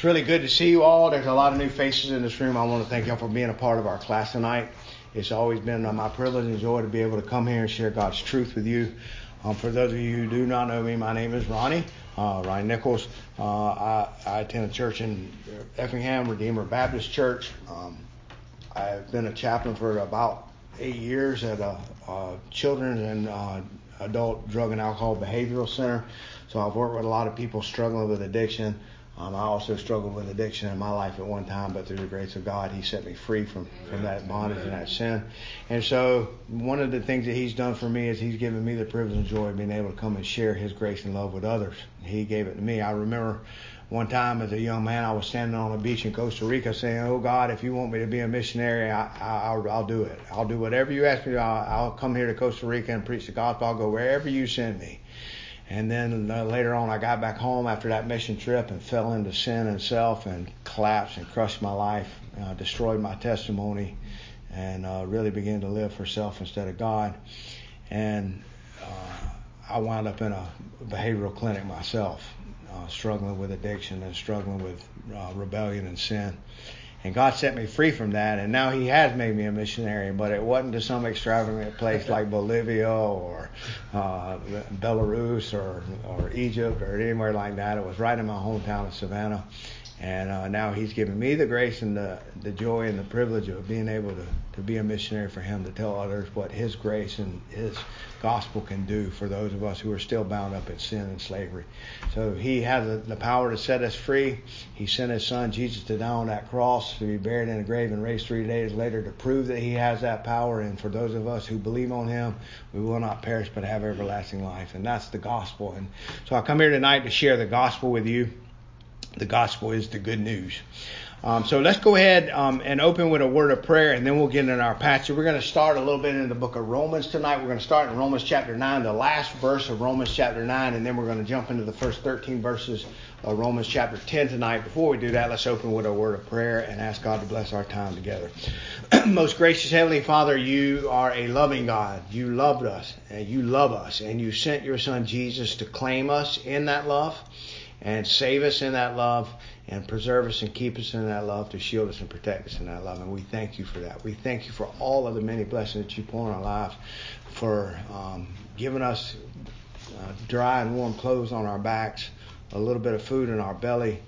It's really good to see you all. There's a lot of new faces in this room. I want to thank y'all for being a part of our class tonight. It's always been my privilege and joy to be able to come here and share God's truth with you. Um, for those of you who do not know me, my name is Ronnie, uh, Ryan Nichols. Uh, I, I, attend a church in Effingham, Redeemer Baptist Church. Um, I've been a chaplain for about eight years at a, a children and uh, adult drug and alcohol behavioral center. So I've worked with a lot of people struggling with addiction. Um, I also struggled with addiction in my life at one time, but through the grace of God, He set me free from, from that bondage and that sin. And so, one of the things that He's done for me is He's given me the privilege and joy of being able to come and share His grace and love with others. He gave it to me. I remember one time as a young man, I was standing on a beach in Costa Rica saying, "Oh God, if you want me to be a missionary, I, will I'll do it. I'll do whatever you ask me. I'll, I'll come here to Costa Rica and preach the gospel. I'll go wherever you send me." And then uh, later on, I got back home after that mission trip and fell into sin and self and collapsed and crushed my life, uh, destroyed my testimony, and uh, really began to live for self instead of God. And uh, I wound up in a behavioral clinic myself, uh, struggling with addiction and struggling with rebellion and sin. And God set me free from that, and now He has made me a missionary, but it wasn't to some extravagant place like Bolivia or uh, Belarus or, or Egypt or anywhere like that. It was right in my hometown of Savannah. And uh, now he's given me the grace and the, the joy and the privilege of being able to, to be a missionary for him to tell others what his grace and his gospel can do for those of us who are still bound up in sin and slavery. So he has the, the power to set us free. He sent his son Jesus to die on that cross, to be buried in a grave and raised three days later to prove that he has that power. And for those of us who believe on him, we will not perish but have everlasting life. And that's the gospel. And so I come here tonight to share the gospel with you. The gospel is the good news. Um, so let's go ahead um, and open with a word of prayer, and then we'll get into our passage. We're going to start a little bit in the book of Romans tonight. We're going to start in Romans chapter 9, the last verse of Romans chapter 9, and then we're going to jump into the first 13 verses of Romans chapter 10 tonight. Before we do that, let's open with a word of prayer and ask God to bless our time together. Most gracious Heavenly Father, you are a loving God. You loved us, and you love us, and you sent your Son Jesus to claim us in that love and save us in that love and preserve us and keep us in that love to shield us and protect us in that love. And we thank you for that. We thank you for all of the many blessings that you pour in our lives, for um, giving us uh, dry and warm clothes on our backs, a little bit of food in our belly,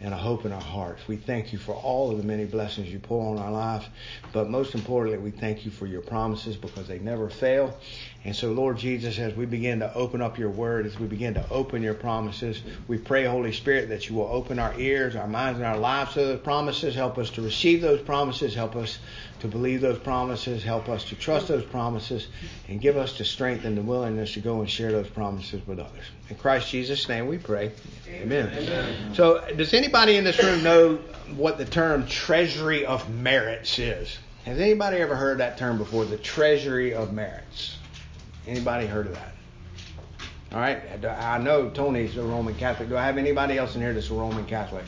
and a hope in our hearts. We thank you for all of the many blessings you pour on our lives, but most importantly, we thank you for your promises because they never fail. And so, Lord Jesus, as we begin to open up your word, as we begin to open your promises, we pray, Holy Spirit, that you will open our ears, our minds, and our lives to those promises. Help us to receive those promises. Help us to believe those promises. Help us to trust those promises and give us the strength and the willingness to go and share those promises with others. In Christ Jesus' name we pray. Amen. Amen. So, does anybody in this room know what the term treasury of merits is? Has anybody ever heard that term before? The treasury of merits. Anybody heard of that? All right. I know Tony's a Roman Catholic. Do I have anybody else in here that's a Roman Catholic?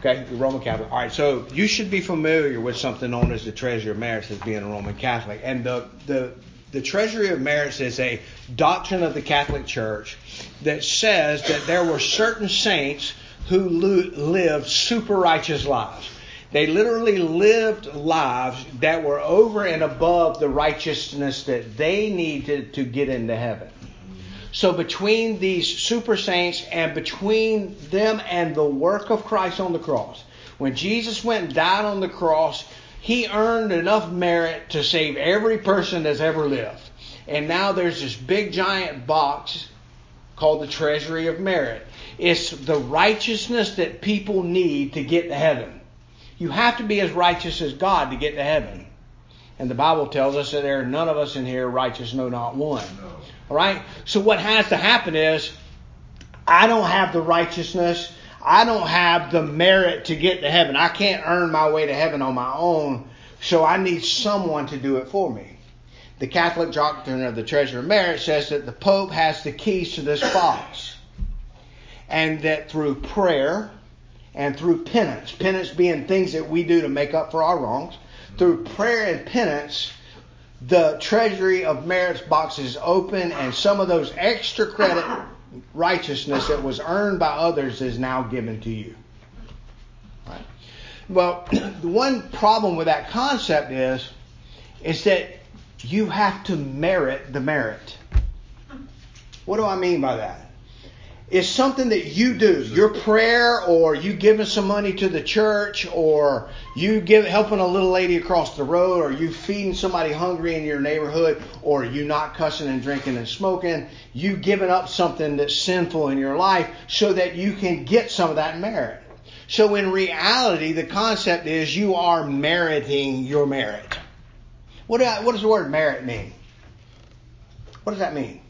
Okay, the Roman Catholic. All right, so you should be familiar with something known as the Treasury of Merits as being a Roman Catholic. And the, the, the Treasury of Merits is a doctrine of the Catholic Church that says that there were certain saints who lived super righteous lives. They literally lived lives that were over and above the righteousness that they needed to get into heaven. So between these super saints and between them and the work of Christ on the cross, when Jesus went and died on the cross, he earned enough merit to save every person that's ever lived. And now there's this big giant box called the treasury of merit. It's the righteousness that people need to get to heaven. You have to be as righteous as God to get to heaven. And the Bible tells us that there are none of us in here righteous, no, not one. No. All right? So what has to happen is, I don't have the righteousness. I don't have the merit to get to heaven. I can't earn my way to heaven on my own. So I need someone to do it for me. The Catholic doctrine of the treasure of merit says that the Pope has the keys to this box. And that through prayer, and through penance, penance being things that we do to make up for our wrongs, through prayer and penance, the treasury of merits box is open, and some of those extra credit righteousness that was earned by others is now given to you. Right? Well, the one problem with that concept is, is that you have to merit the merit. What do I mean by that? It's something that you do. Your prayer, or you giving some money to the church, or you give helping a little lady across the road, or you feeding somebody hungry in your neighborhood, or you not cussing and drinking and smoking. You giving up something that's sinful in your life so that you can get some of that merit. So in reality, the concept is you are meriting your merit. What, do I, what does the word merit mean? What does that mean?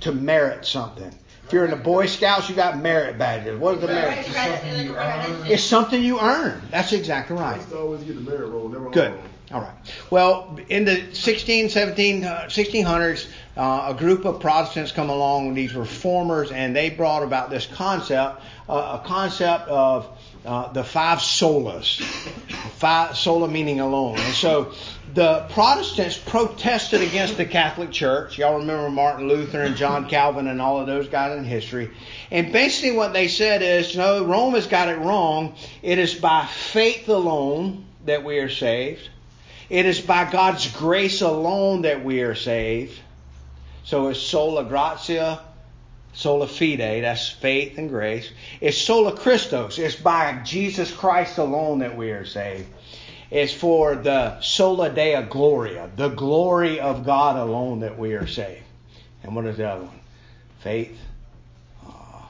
To merit something. If you're in the Boy Scouts, you got merit badges. What is the merit? It's something you earn. It's something you earn. That's exactly right. Used always get the merit roll, never Good. All right. Well, in the 16, 17, uh, 1600s, uh, a group of Protestants come along, these reformers, and they brought about this concept, uh, a concept of uh, the five solas. Five, sola meaning alone. And so the Protestants protested against the Catholic Church. Y'all remember Martin Luther and John Calvin and all of those guys in history. And basically what they said is, no, Rome has got it wrong. It is by faith alone that we are saved. It is by God's grace alone that we are saved. So it's sola gratia, sola fide, that's faith and grace. It's sola Christos, it's by Jesus Christ alone that we are saved. It's for the sola dea gloria, the glory of God alone that we are saved. And what is the other one? Faith. Uh,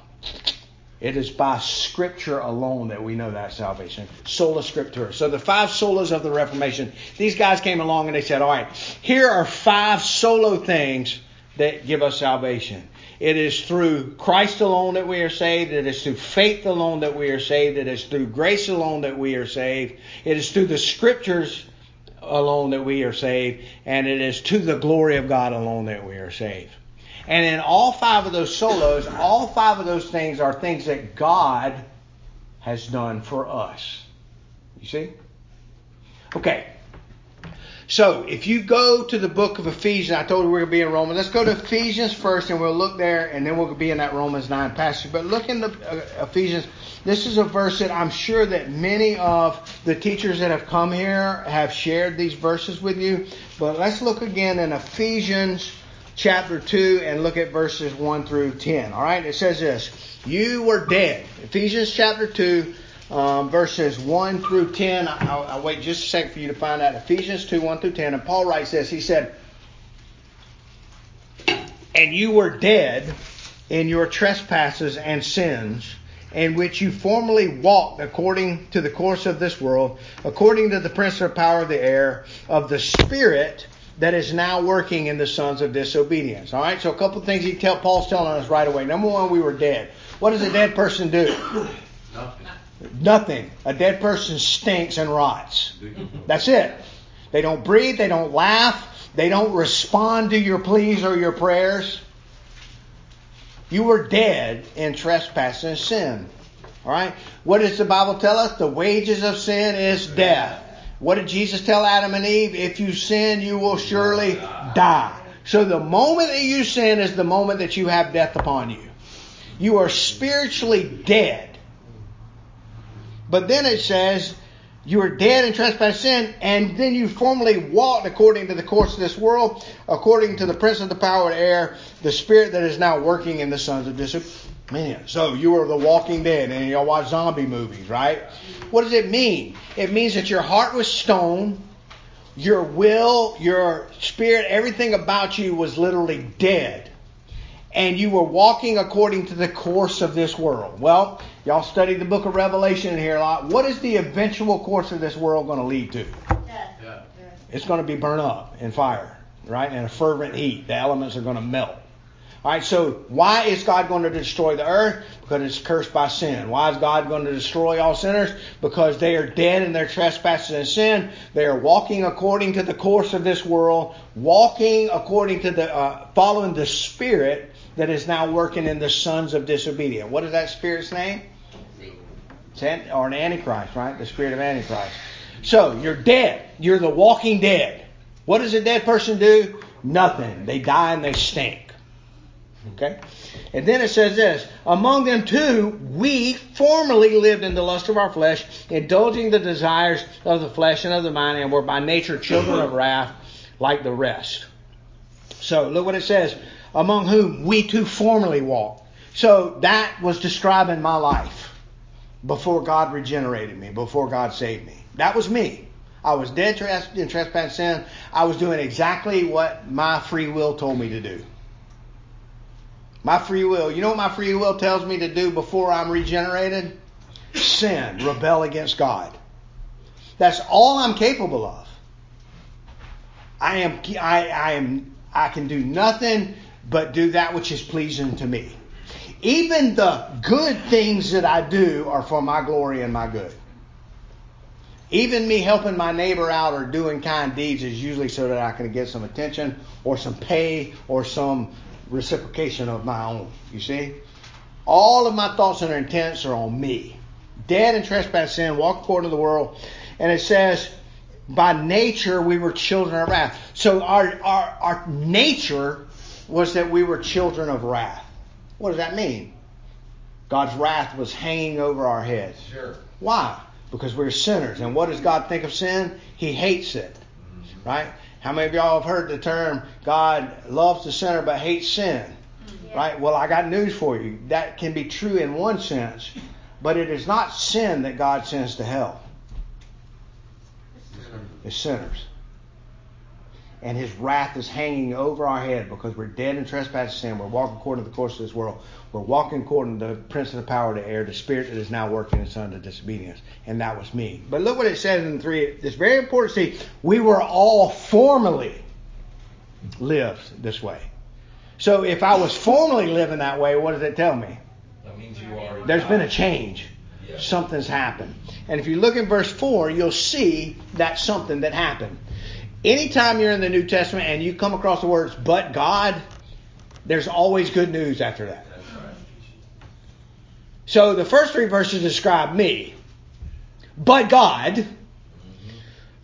it is by Scripture alone that we know that salvation. Sola Scriptura. So the five solas of the Reformation, these guys came along and they said, all right, here are five solo things that give us salvation. It is through Christ alone that we are saved. It is through faith alone that we are saved. It is through grace alone that we are saved. It is through the Scriptures alone that we are saved. And it is to the glory of God alone that we are saved. And in all five of those solos, all five of those things are things that God has done for us. You see? Okay. So if you go to the book of Ephesians, I told you we are going to be in Romans. Let's go to Ephesians first, and we'll look there, and then we'll be in that Romans 9 passage. But look in the uh, Ephesians. This is a verse that I'm sure that many of the teachers that have come here have shared these verses with you. But let's look again in Ephesians chapter 2 and look at verses 1 through 10. All right, it says this You were dead. Ephesians chapter 2, um, verses 1 through 10. I'll, I'll wait just a second for you to find out. Ephesians 2, 1 through 10. And Paul writes this He said, And you were dead in your trespasses and sins. In which you formerly walked according to the course of this world, according to the prince of power of the air, of the spirit that is now working in the sons of disobedience. All right, so a couple of things he tell Paul's telling us right away. Number one, we were dead. What does a dead person do? Nothing. Nothing. A dead person stinks and rots. That's it. They don't breathe. They don't laugh. They don't respond to your pleas or your prayers. You were dead in trespass and sin. All right. What does the Bible tell us? The wages of sin is death. What did Jesus tell Adam and Eve? If you sin, you will surely die. So the moment that you sin is the moment that you have death upon you. You are spiritually dead. But then it says, you are dead in trespass sin, and then you formerly walked according to the course of this world, according to the prince of the power of the air, the spirit that is now working in the sons of disobedience. So you are the walking dead, and you all watch zombie movies, right? What does it mean? It means that your heart was stone, your will, your spirit, everything about you was literally dead. And you were walking according to the course of this world. Well, y'all studied the book of Revelation in here a lot. What is the eventual course of this world going to lead to? Yeah. It's going to be burned up in fire, right? In a fervent heat. The elements are going to melt. All right, so why is God going to destroy the earth? Because it's cursed by sin. Why is God going to destroy all sinners? Because they are dead in their trespasses and sin. They are walking according to the course of this world, walking according to the, uh, following the spirit that is now working in the sons of disobedience. What is that spirit's name? It's an, or an antichrist, right? The spirit of antichrist. So you're dead. You're the walking dead. What does a dead person do? Nothing. They die and they stink. Okay? And then it says this Among them too, we formerly lived in the lust of our flesh, indulging the desires of the flesh and of the mind, and were by nature children of wrath like the rest. So look what it says Among whom we too formerly walked. So that was describing my life before God regenerated me, before God saved me. That was me. I was dead in trespass sin. I was doing exactly what my free will told me to do. My free will. You know what my free will tells me to do before I'm regenerated? Sin, rebel against God. That's all I'm capable of. I am I, I am I can do nothing but do that which is pleasing to me. Even the good things that I do are for my glory and my good. Even me helping my neighbor out or doing kind deeds is usually so that I can get some attention or some pay or some reciprocation of my own. You see? All of my thoughts and intents are on me. Dead in trespass sin, walk according to the world. And it says, by nature we were children of wrath. So our, our, our nature was that we were children of wrath. What does that mean? God's wrath was hanging over our heads. Sure. Why? Because we're sinners. And what does God think of sin? He hates it. Mm-hmm. Right? How many of y'all have heard the term God loves the sinner but hates sin? Yeah. Right? Well, I got news for you. That can be true in one sense, but it is not sin that God sends to hell. It's sinners and his wrath is hanging over our head because we're dead in trespass and sin. We're walking according to the course of this world. We're walking according to the prince of the power of the air, the spirit that is now working in son of disobedience. And that was me. But look what it says in three. It's very important to see. We were all formerly lived this way. So if I was formerly living that way, what does it tell me? That means you are. There's been a change. Yeah. Something's happened. And if you look in verse 4, you'll see that something that happened. Anytime you're in the New Testament and you come across the words but God, there's always good news after that. So the first three verses describe me. But God,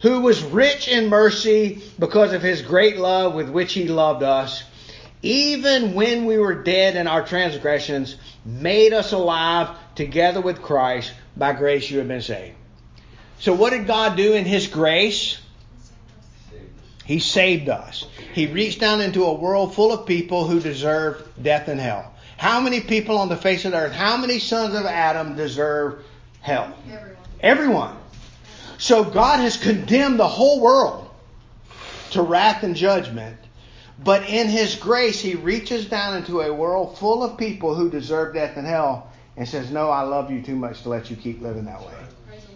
who was rich in mercy because of his great love with which he loved us, even when we were dead in our transgressions, made us alive together with Christ. By grace you have been saved. So what did God do in his grace? He saved us. He reached down into a world full of people who deserve death and hell. How many people on the face of the earth, how many sons of Adam deserve hell? Everyone. Everyone. So God has condemned the whole world to wrath and judgment. But in His grace, He reaches down into a world full of people who deserve death and hell and says, No, I love you too much to let you keep living that way.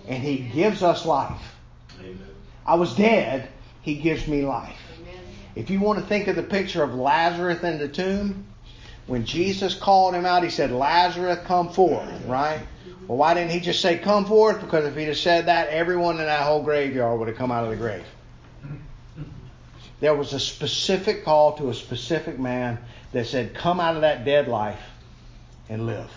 And He gives us life. Amen. I was dead, he gives me life. Amen. If you want to think of the picture of Lazarus in the tomb, when Jesus called him out, he said, Lazarus, come forth, right? Well, why didn't he just say, come forth? Because if he'd have said that, everyone in that whole graveyard would have come out of the grave. There was a specific call to a specific man that said, come out of that dead life and live.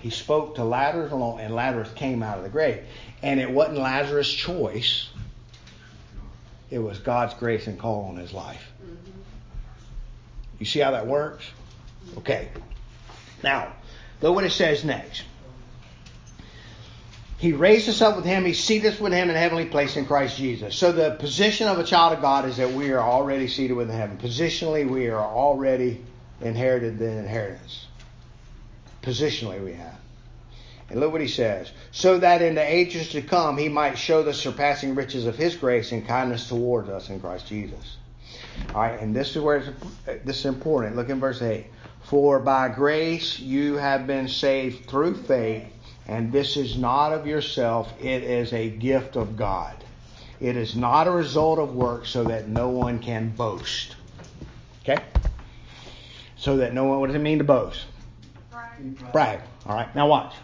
He spoke to Lazarus alone, and Lazarus came out of the grave. And it wasn't Lazarus' choice. It was God's grace and call on his life. You see how that works? Okay. Now, look what it says next. He raised us up with him. He seated us with him in heavenly place in Christ Jesus. So the position of a child of God is that we are already seated with heaven. Positionally, we are already inherited the inheritance. Positionally, we have. And look what he says. So that in the ages to come he might show the surpassing riches of his grace and kindness towards us in Christ Jesus. All right, and this is where it's, this is important. Look in verse 8. For by grace you have been saved through faith, and this is not of yourself, it is a gift of God. It is not a result of work so that no one can boast. Okay? So that no one, what does it mean to boast? Brag. Brag. All right, now watch.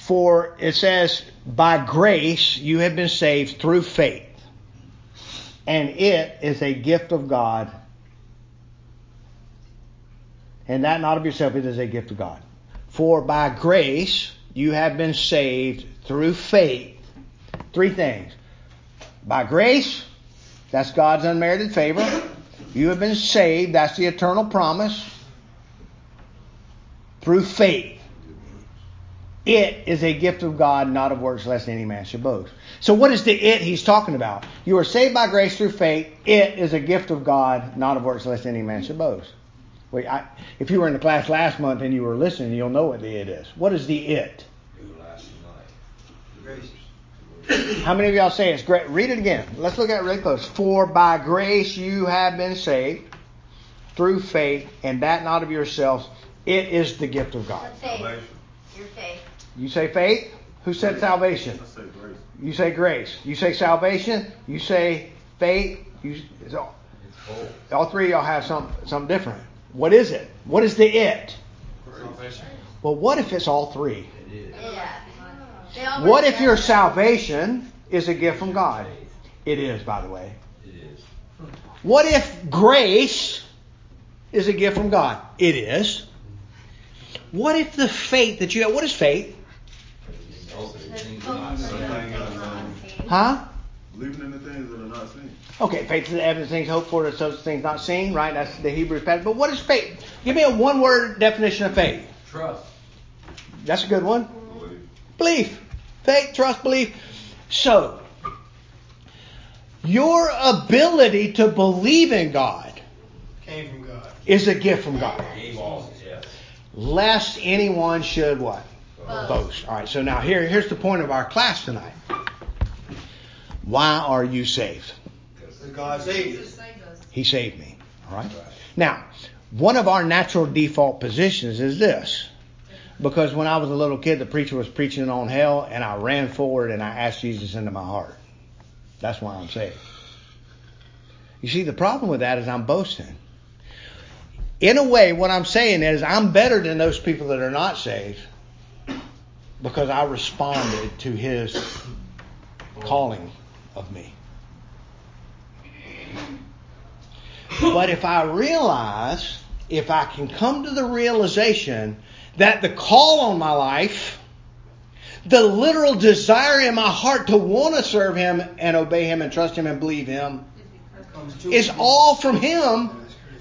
For it says, by grace you have been saved through faith. And it is a gift of God. And that not of yourself, it is a gift of God. For by grace you have been saved through faith. Three things. By grace, that's God's unmerited favor. You have been saved, that's the eternal promise. through faith. It is a gift of God, not of works, lest any man should boast. So, what is the it he's talking about? You are saved by grace through faith. It is a gift of God, not of works, lest any man should boast. Wait, I, if you were in the class last month and you were listening, you'll know what the it is. What is the it? How many of y'all say it's great? Read it again. Let's look at it really close. For by grace you have been saved through faith, and that not of yourselves. It is the gift of God. Faith. Your faith. You say faith? Who said salvation? I say grace. You say grace. You say salvation. You say faith. You, it's all, all three of y'all have some something different. What is it? What is the it? Salvation. Well, what if it's all three? Yeah. What if your salvation is a gift from God? It is, by the way. It is. What if grace is a gift from God? It is. What if the faith that you have, what is faith? Huh? Believing in the things that are not seen. Okay, faith is the evidence of things hoped for, the substance of things not seen, right? That's the Hebrew passage. But what is faith? Give me a one word definition of faith. Trust. That's a good one. Believe. Belief. Faith, trust, belief. So, your ability to believe in God Came from God. is a gift from God. Game balls, yes. Lest anyone should what? Boast. Boast. All right, so now here, here's the point of our class tonight. Why are you saved? Because God saved us. He saved me. All right? Now, one of our natural default positions is this. Because when I was a little kid, the preacher was preaching on hell, and I ran forward and I asked Jesus into my heart. That's why I'm saved. You see, the problem with that is I'm boasting. In a way, what I'm saying is I'm better than those people that are not saved because I responded to his calling of me. But if I realize, if I can come to the realization that the call on my life, the literal desire in my heart to want to serve Him and obey Him and trust Him and believe Him is all from Him,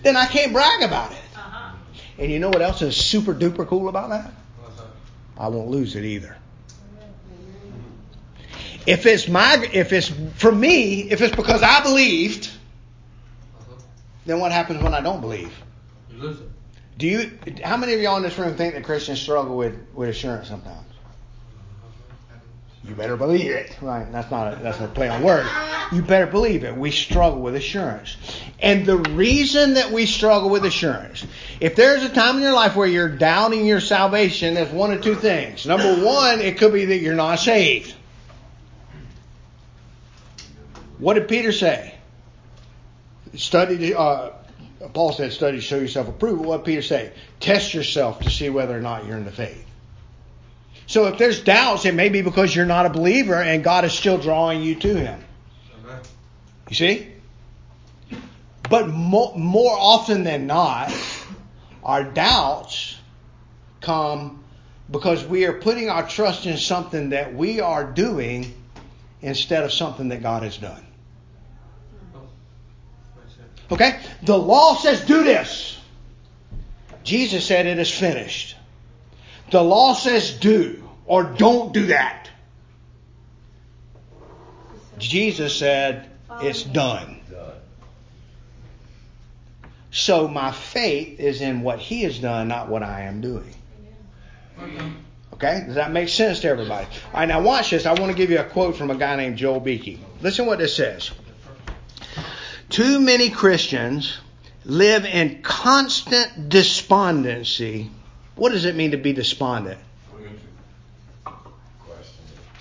then I can't brag about it. Uh-huh. And you know what else is super duper cool about that? I won't lose it either. If it's my, if it's for me, if it's because I believed, then what happens when I don't believe? You lose it. Do you? How many of y'all in this room think that Christians struggle with with assurance sometimes? You better believe it. Right? That's not a, that's a play on words. You better believe it. We struggle with assurance, and the reason that we struggle with assurance, if there's a time in your life where you're doubting your salvation, there's one of two things. Number one, it could be that you're not saved. What did Peter say? Study. Uh, Paul said, "Study to show yourself approved." What did Peter say? Test yourself to see whether or not you're in the faith. So if there's doubts, it may be because you're not a believer and God is still drawing you to Him. You see? But more, more often than not, our doubts come because we are putting our trust in something that we are doing instead of something that God has done. Okay? The law says do this. Jesus said it is finished. The law says do or don't do that. Jesus said it's done. So my faith is in what he has done, not what I am doing. Okay? Does that make sense to everybody? All right, now watch this. I want to give you a quote from a guy named Joel Beeke. Listen what this says. Too many Christians live in constant despondency. What does it mean to be despondent?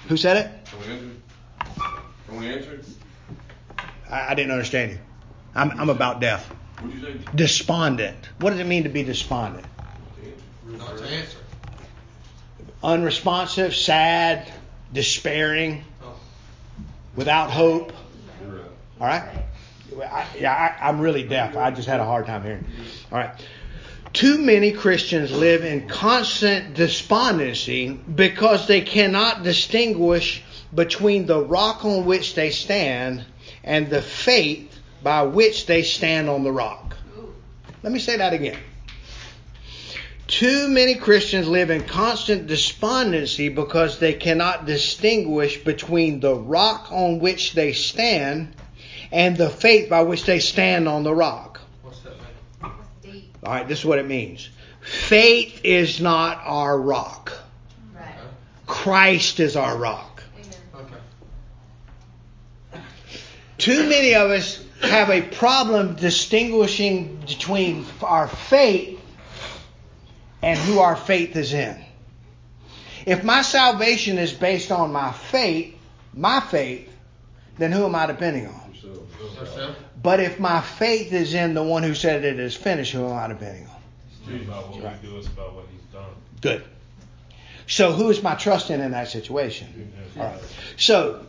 Who said it? Can we answer? Can we answer? I, I didn't understand you. I'm, I'm about deaf. What'd you say? Despondent. What does it mean to be despondent? Not to answer. Unresponsive, sad, despairing, without hope. All right? I, yeah, I, I'm really deaf. I just had a hard time hearing. All right. Too many Christians live in constant despondency because they cannot distinguish between the rock on which they stand and the faith by which they stand on the rock. Let me say that again. Too many Christians live in constant despondency because they cannot distinguish between the rock on which they stand and the faith by which they stand on the rock. What's that mean? All right, this is what it means. Faith is not our rock. Right. Christ is our rock. Amen. Okay. Too many of us have a problem distinguishing between our faith and who our faith is in. If my salvation is based on my faith, my faith, then who am I depending on? But if my faith is in the one who said it is finished, who am I depending on? It's about what we do, it's about what he's done. Good. So who is my trust in in that situation? All right. So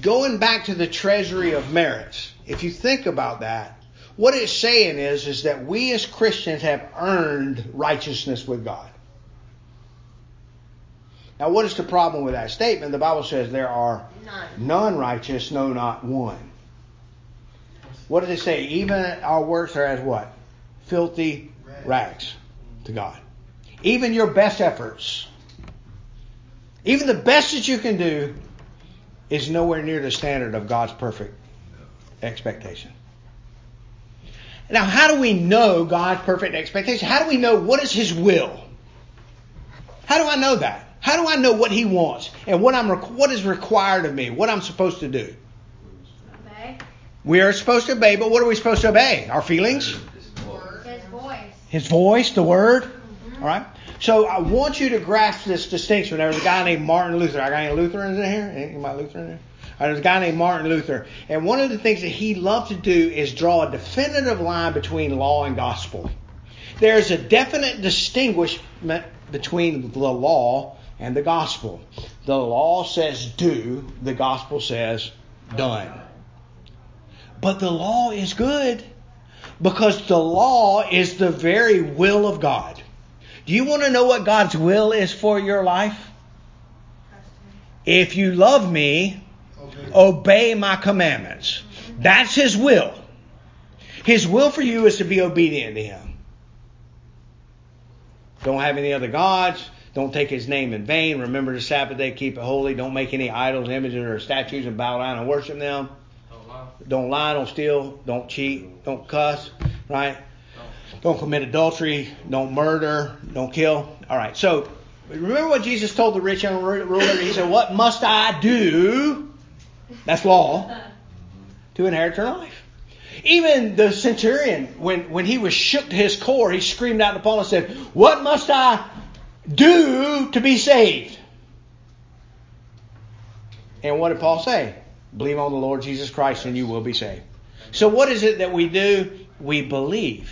going back to the treasury of merits, if you think about that, what it's saying is is that we as Christians have earned righteousness with God. Now, what is the problem with that statement? The Bible says there are None. righteous, no, not one. What does it say? Even our works are as what? Filthy rags to God. Even your best efforts, even the best that you can do, is nowhere near the standard of God's perfect expectation. Now, how do we know God's perfect expectation? How do we know what is His will? How do I know that? How do I know what He wants and what I'm what is required of me? What I'm supposed to do? Obey. We are supposed to obey, but what are we supposed to obey? Our feelings, His voice. His voice, the Word. Mm-hmm. All right. So I want you to grasp this distinction. There was a guy named Martin Luther. I got any Lutherans in here? Anybody Lutheran there? Right, uh, there's a guy named Martin Luther, and one of the things that he loved to do is draw a definitive line between law and gospel. There's a definite distinguishment between the law and the gospel. The law says do, the gospel says done. But the law is good because the law is the very will of God. Do you want to know what God's will is for your life? If you love me, Okay. obey my commandments. That's His will. His will for you is to be obedient to Him. Don't have any other gods. Don't take His name in vain. Remember the Sabbath day, keep it holy. Don't make any idols, images, or statues and bow down and worship them. Don't lie, don't steal, don't cheat, don't cuss, right? Don't commit adultery, don't murder, don't kill. All right, so remember what Jesus told the rich young ruler? He said, What must I do? That's law to inherit eternal life. Even the centurion, when, when he was shook to his core, he screamed out to Paul and said, What must I do to be saved? And what did Paul say? Believe on the Lord Jesus Christ and you will be saved. So, what is it that we do? We believe.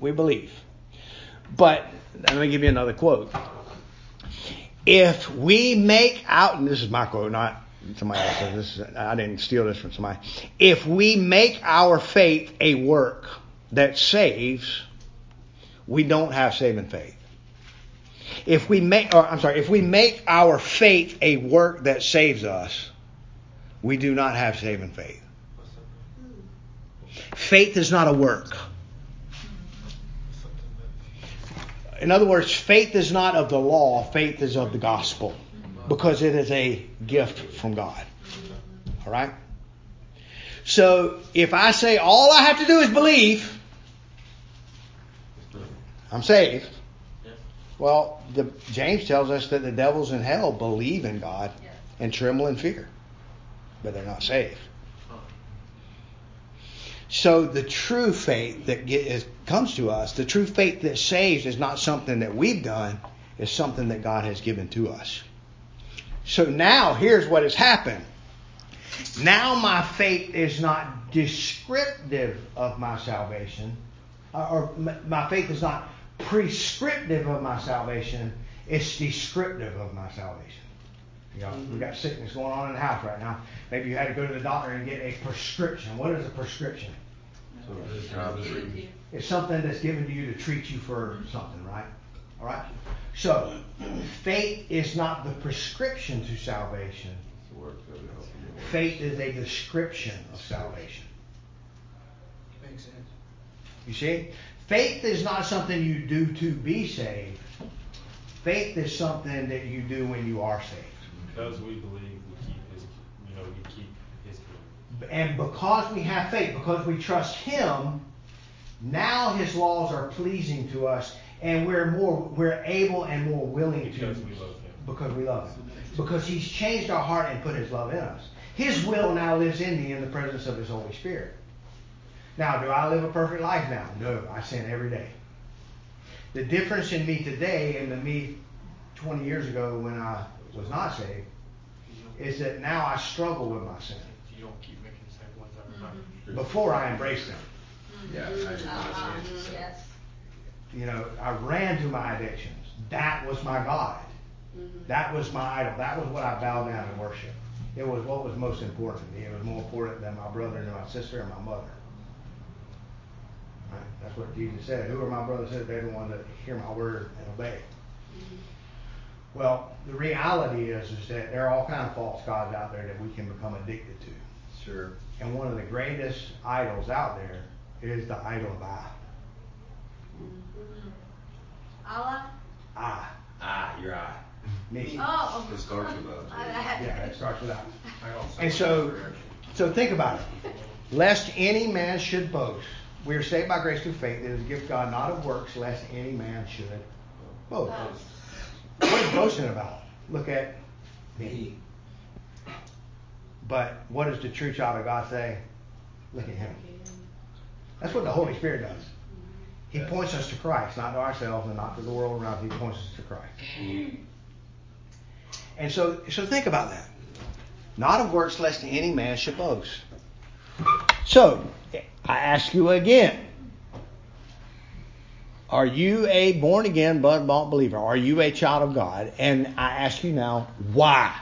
We believe. But let me give you another quote. If we make out, and this is my quote, not somebody else's. This is, I didn't steal this from somebody. If we make our faith a work that saves, we don't have saving faith. If we make, or I'm sorry, if we make our faith a work that saves us, we do not have saving faith. Faith is not a work. Something that. In other words, faith is not of the law, faith is of the gospel because it is a gift from God. All right? So if I say all I have to do is believe, I'm saved. Well, the, James tells us that the devils in hell believe in God and tremble in fear, but they're not saved. So the true faith that is, comes to us, the true faith that saves, is not something that we've done; it's something that God has given to us. So now, here's what has happened. Now my faith is not descriptive of my salvation, uh, or, or my faith is not prescriptive of my salvation. It's descriptive of my salvation. You know, we got sickness going on in the house right now. Maybe you had to go to the doctor and get a prescription. What is a prescription? It's something that's given to you to treat you for something, right? All right. So, faith is not the prescription to salvation. Faith is a description of salvation. Makes sense. You see? faith is not something you do to be saved. Faith is something that you do when you are saved. Because we believe we keep his, you know, we keep his commandments. And because we have faith, because we trust Him, now His laws are pleasing to us, and we're more, we're able and more willing to. Because we love him. Because we love Him. Because He's changed our heart and put His love in us. His will now lives in me in the presence of His Holy Spirit. Now, do I live a perfect life now? No, I sin every day. The difference in me today and the me 20 years ago when I was not saved is that now I struggle with my sin You don't keep making the same ones every time. Before I embraced them. Mm-hmm. Yeah. Uh-huh. Yes. You know, I ran to my addictions. That was my God. Mm-hmm. That was my idol. That was what I bowed down and worshiped. It was what was most important to me. It was more important than my brother and my sister and my mother. Right? That's what Jesus said. Who are my brothers? and? They're the ones that hear my word and obey. Mm-hmm. Well, the reality is, is that there are all kind of false gods out there that we can become addicted to. Sure. And one of the greatest idols out there is the idol of I. Allah? I. Ah, your eye. Me. Oh. It starts with us. I- I had- Yeah, it starts with I. I And so, so think about it. Lest any man should boast. We are saved by grace through faith. It is a gift of God, not of works, lest any man should boast. What is boasting about? Look at me. But what does the true child of God say? Look at him. That's what the Holy Spirit does. He points us to Christ, not to ourselves and not to the world around. He points us to Christ. And so, so think about that. Not of works, lest any man should boast. So, I ask you again. Are you a born again, blood bought believer? Are you a child of God? And I ask you now, why?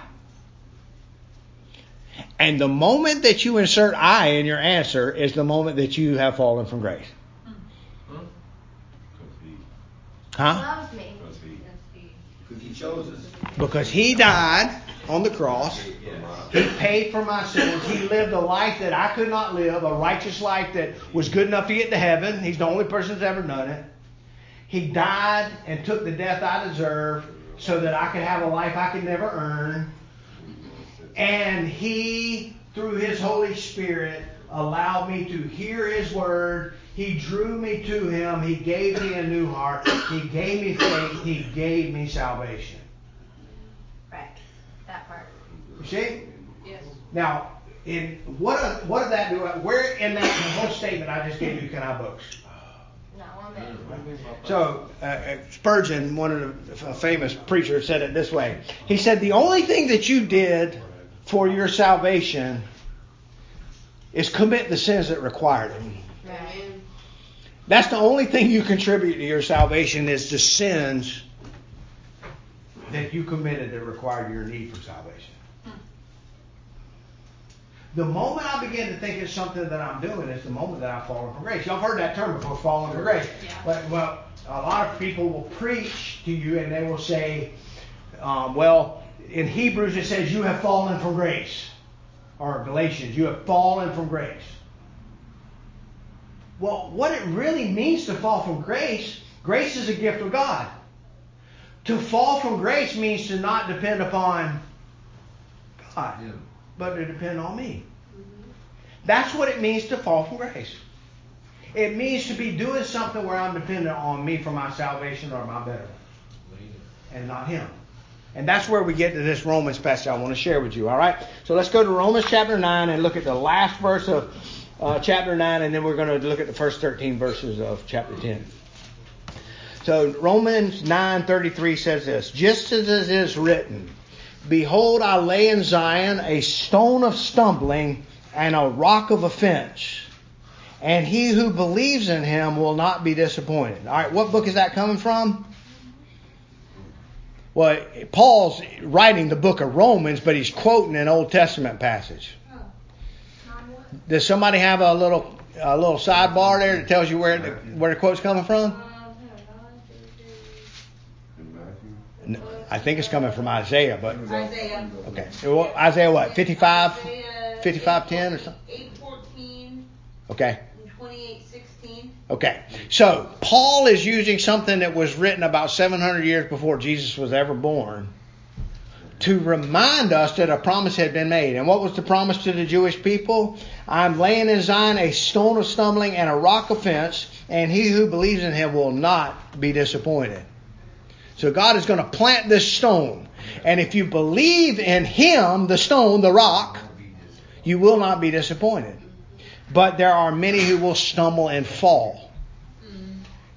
And the moment that you insert I in your answer is the moment that you have fallen from grace. Huh? Loves me. Because he chose us. Because he died on the cross. He paid for my sins. He lived a life that I could not live, a righteous life that was good enough to get to heaven. He's the only person that's ever done it. He died and took the death I deserve so that I could have a life I could never earn. And he, through his Holy Spirit, allowed me to hear his word. He drew me to him. He gave me a new heart. He gave me faith. He gave me salvation. Right. That part. You see? Yes. Now, in what what of that do where in that whole statement I just gave you can I boast? Not one bit. So uh, uh, Spurgeon, one of the famous preachers, said it this way. He said, "The only thing that you did for your salvation is commit the sins that required it. That's the only thing you contribute to your salvation is the sins that you committed that required your need for salvation." The moment I begin to think it's something that I'm doing is the moment that I've fallen from grace. Y'all have heard that term before, fallen from grace. Yeah. But, well, a lot of people will preach to you and they will say, um, well, in Hebrews it says you have fallen from grace. Or Galatians, you have fallen from grace. Well, what it really means to fall from grace, grace is a gift of God. To fall from grace means to not depend upon God but to depend on me. That's what it means to fall from grace. It means to be doing something where I'm dependent on me for my salvation or my betterment, and not Him. And that's where we get to this Romans passage I want to share with you. All right. So let's go to Romans chapter nine and look at the last verse of uh, chapter nine, and then we're going to look at the first 13 verses of chapter 10. So Romans 9:33 says this, just as it is written, Behold, I lay in Zion a stone of stumbling and a rock of offense. And he who believes in him will not be disappointed. All right, what book is that coming from? Well, Paul's writing the book of Romans, but he's quoting an Old Testament passage. Does somebody have a little a little sidebar there that tells you where the where the quote's coming from? I think it's coming from Isaiah, but Isaiah. okay. Isaiah what? 55? Isaiah 55:10 or something? 814 Okay. And 2816. Okay, so Paul is using something that was written about 700 years before Jesus was ever born to remind us that a promise had been made. And what was the promise to the Jewish people? I'm laying in Zion a stone of stumbling and a rock of offense, and he who believes in him will not be disappointed. So God is going to plant this stone. And if you believe in him, the stone, the rock, you will not be disappointed. But there are many who will stumble and fall.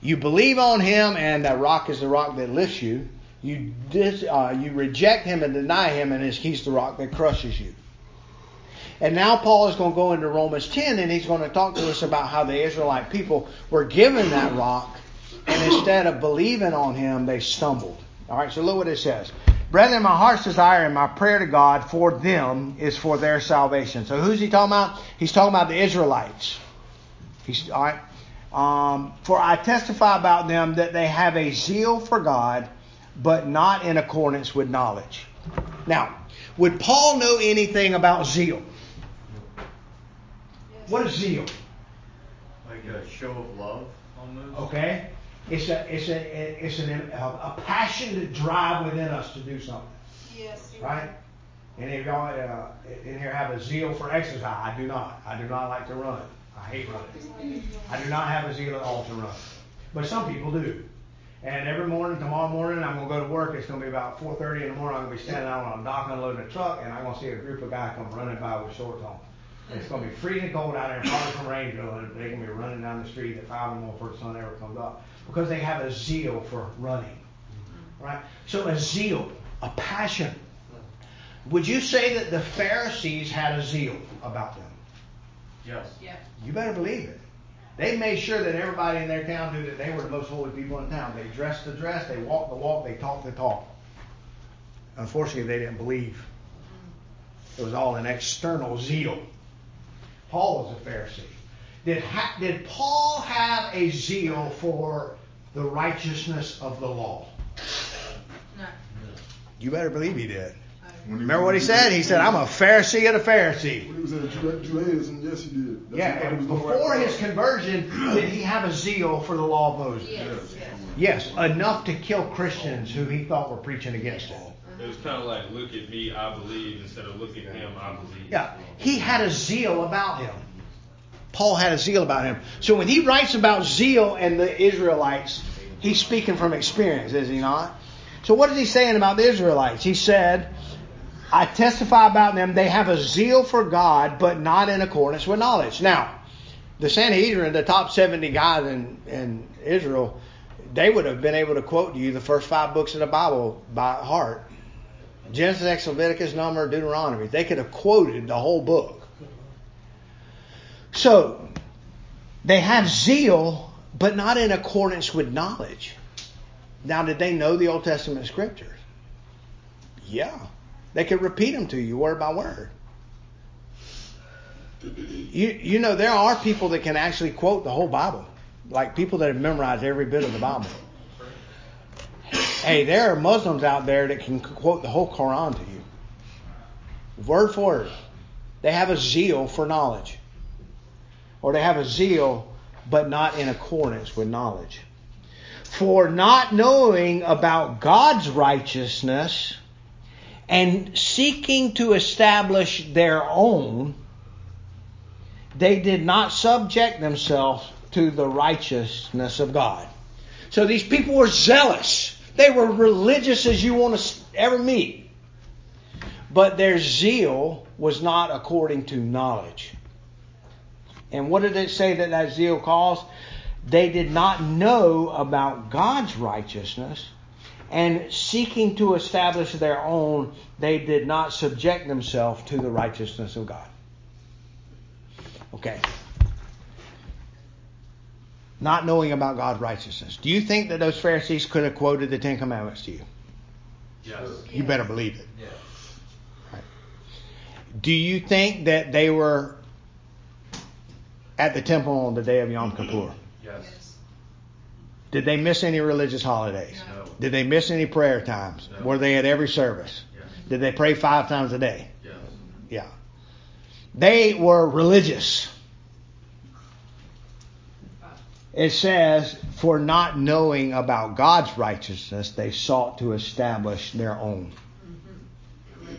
You believe on him, and that rock is the rock that lifts you. You dis, uh, you reject him and deny him, and he's the rock that crushes you. And now Paul is going to go into Romans 10, and he's going to talk to us about how the Israelite people were given that rock, and instead of believing on him, they stumbled. All right, so look what it says. Brethren, my heart's desire and my prayer to God for them is for their salvation. So who's he talking about? He's talking about the Israelites. He's all right. Um, for I testify about them that they have a zeal for God, but not in accordance with knowledge. Now, would Paul know anything about zeal? What is zeal? Like a show of love, almost. Okay, it's a it's a it's an, a, a passionate drive within us to do something. Yes. right? And if y'all uh, in here have a zeal for exercise, I do not. I do not like to run. I hate running. I do not have a zeal at all to run, but some people do. And every morning, tomorrow morning, I'm gonna go to work. It's gonna be about 4:30 in the morning. I'm gonna be standing out on a dock unloading a truck, and I'm gonna see a group of guys come running by with shorts on. And it's gonna be freezing cold out there, and probably from Rangeville, and they're gonna be running down the street at five in the morning before the sun ever comes up because they have a zeal for running, right? So a zeal, a passion. Would you say that the Pharisees had a zeal about them? Yes. Yeah. You better believe it. They made sure that everybody in their town knew that they were the most holy people in town. They dressed the dress, they walked the walk, they talked the talk. Unfortunately, they didn't believe. It was all an external zeal. Paul was a Pharisee. Did, ha- did Paul have a zeal for the righteousness of the law? No. You better believe he did. He Remember what he said? He said, I'm a Pharisee of the Pharisee. When he was in Judaism, yes, he did. That's Yeah, he and was before right his conversion, did he have a zeal for the law of Moses? Yes. Yes. Yes, enough to kill Christians who he thought were preaching against it. It was kind of like, look at me, I believe, instead of look at him, I believe. Yeah, he had a zeal about him. Paul had a zeal about him. So when he writes about zeal and the Israelites, he's speaking from experience, is he not? So what is he saying about the Israelites? He said, I testify about them, they have a zeal for God, but not in accordance with knowledge. Now, the Sanhedrin, the top 70 guys in, in Israel, they would have been able to quote to you the first five books of the Bible by heart. Genesis, Exodus, Leviticus, Number, Deuteronomy. They could have quoted the whole book. So, they have zeal, but not in accordance with knowledge. Now, did they know the Old Testament scriptures? Yeah. They could repeat them to you word by word. You, you know, there are people that can actually quote the whole Bible, like people that have memorized every bit of the Bible. Hey, there are Muslims out there that can quote the whole Quran to you, word for word. They have a zeal for knowledge, or they have a zeal, but not in accordance with knowledge. For not knowing about God's righteousness and seeking to establish their own, they did not subject themselves to the righteousness of God. So these people were zealous. They were religious as you want to ever meet. But their zeal was not according to knowledge. And what did it say that that zeal caused? They did not know about God's righteousness, and seeking to establish their own, they did not subject themselves to the righteousness of God. Okay. Not knowing about God's righteousness. Do you think that those Pharisees could have quoted the Ten Commandments to you? Yes. You better believe it. Yes. Do you think that they were at the temple on the day of Yom Kippur? Yes. Did they miss any religious holidays? No. Did they miss any prayer times? No. Were they at every service? Yes. Did they pray five times a day? Yes. Yeah. They were religious. it says, for not knowing about God's righteousness, they sought to establish their own. Mm-hmm.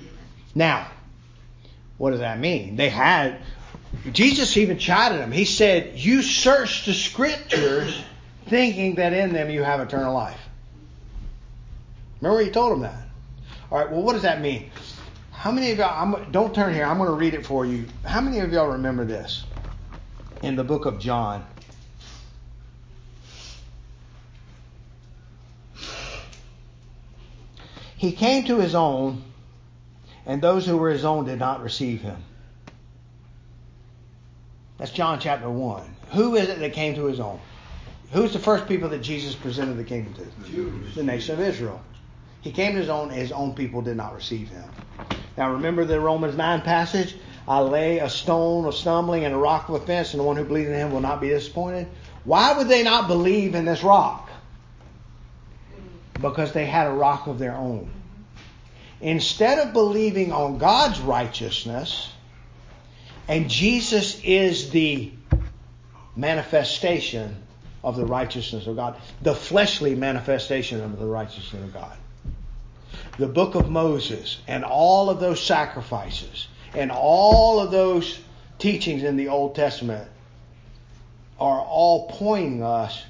Now, what does that mean? They had, Jesus even chided them. He said, You search the scriptures thinking that in them you have eternal life. Remember, he told them that. All right, well, what does that mean? How many of y'all, I'm, don't turn here, I'm going to read it for you. How many of y'all remember this? In the book of John. He came to his own, and those who were his own did not receive him. That's John chapter 1. Who is it that came to his own? Who's the first people that Jesus presented the kingdom to? Jews. The nation of Israel. He came to his own, his own people did not receive him. Now remember the Romans 9 passage? I lay a stone of stumbling and a rock of offense, and the one who believes in him will not be disappointed. Why would they not believe in this rock? Because they had a rock of their own. Instead of believing on God's righteousness, and Jesus is the manifestation of the righteousness of God, the fleshly manifestation of the righteousness of God. The book of Moses and all of those sacrifices and all of those teachings in the Old Testament are all pointing us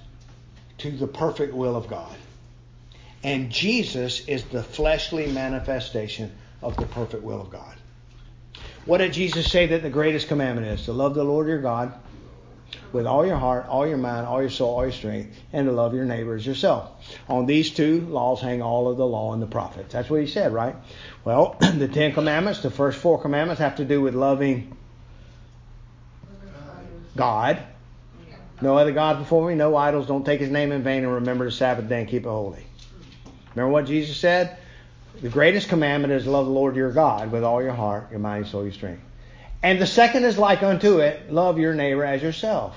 to the perfect will of God. And Jesus is the fleshly manifestation of the perfect will of God. What did Jesus say that the greatest commandment is? To love the Lord your God with all your heart, all your mind, all your soul, all your strength, and to love your neighbor as yourself. On these two laws hang all of the law and the prophets. That's what he said, right? Well, the Ten Commandments, the first four commandments, have to do with loving God. No other God before me, no idols, don't take his name in vain, and remember the Sabbath day and keep it holy. Remember what Jesus said? The greatest commandment is love the Lord your God with all your heart, your mind, soul, your strength. And the second is like unto it, love your neighbor as yourself.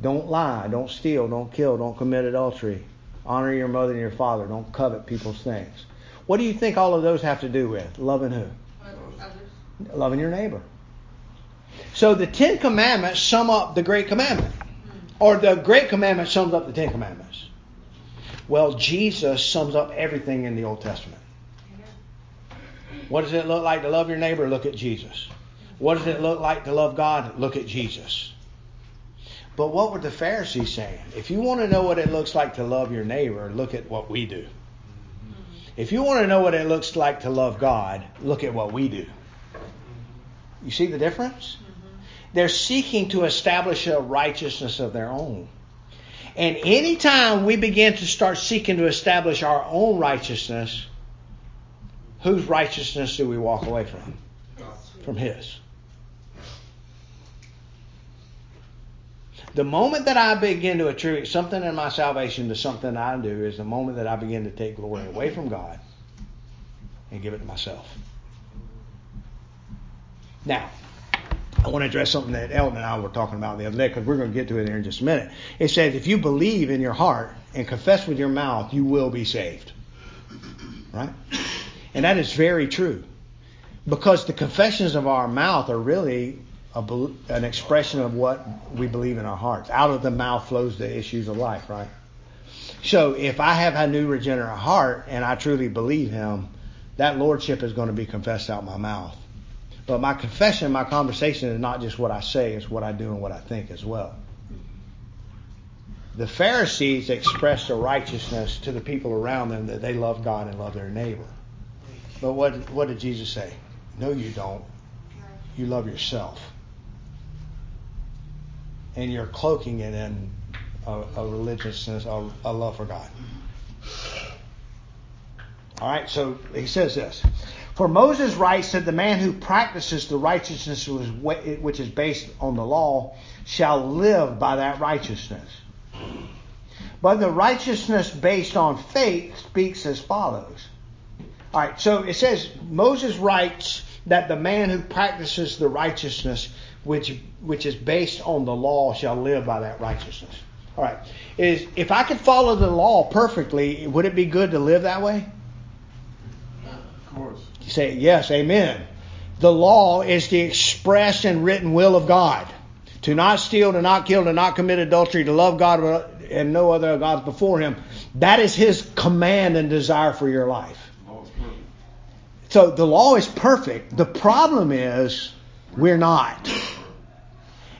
Don't lie, don't steal, don't kill, don't commit adultery. Honor your mother and your father, don't covet people's things. What do you think all of those have to do with? Loving who? Others. Loving your neighbor. So the Ten Commandments sum up the Great Commandment. Or the Great Commandment sums up the Ten Commandments. Well, Jesus sums up everything in the Old Testament. What does it look like to love your neighbor? Look at Jesus. What does it look like to love God? Look at Jesus. But what were the Pharisees saying? If you want to know what it looks like to love your neighbor, look at what we do. If you want to know what it looks like to love God, look at what we do. You see the difference? They're seeking to establish a righteousness of their own. And anytime we begin to start seeking to establish our own righteousness, whose righteousness do we walk away from? From His. The moment that I begin to attribute something in my salvation to something I do is the moment that I begin to take glory away from God and give it to myself. Now, I want to address something that Elton and I were talking about the other day because we're going to get to it here in just a minute. It says, if you believe in your heart and confess with your mouth, you will be saved. Right? And that is very true. Because the confessions of our mouth are really a, an expression of what we believe in our hearts. Out of the mouth flows the issues of life, right? So if I have a new regenerate heart and I truly believe Him, that lordship is going to be confessed out my mouth. But my confession, my conversation is not just what I say, it's what I do and what I think as well. The Pharisees expressed a righteousness to the people around them that they love God and love their neighbor. But what, what did Jesus say? No, you don't. You love yourself. And you're cloaking it in a, a religiousness, a, a love for God. All right, so he says this. For Moses writes that the man who practices the righteousness which is based on the law shall live by that righteousness. But the righteousness based on faith speaks as follows. All right, so it says Moses writes that the man who practices the righteousness which which is based on the law shall live by that righteousness. All right, is if I could follow the law perfectly, would it be good to live that way? Of course. You say yes, amen. The law is the expressed and written will of God. to not steal, to not kill, to not commit adultery, to love God and no other gods before Him. That is His command and desire for your life. Law is perfect. So the law is perfect. The problem is we're not.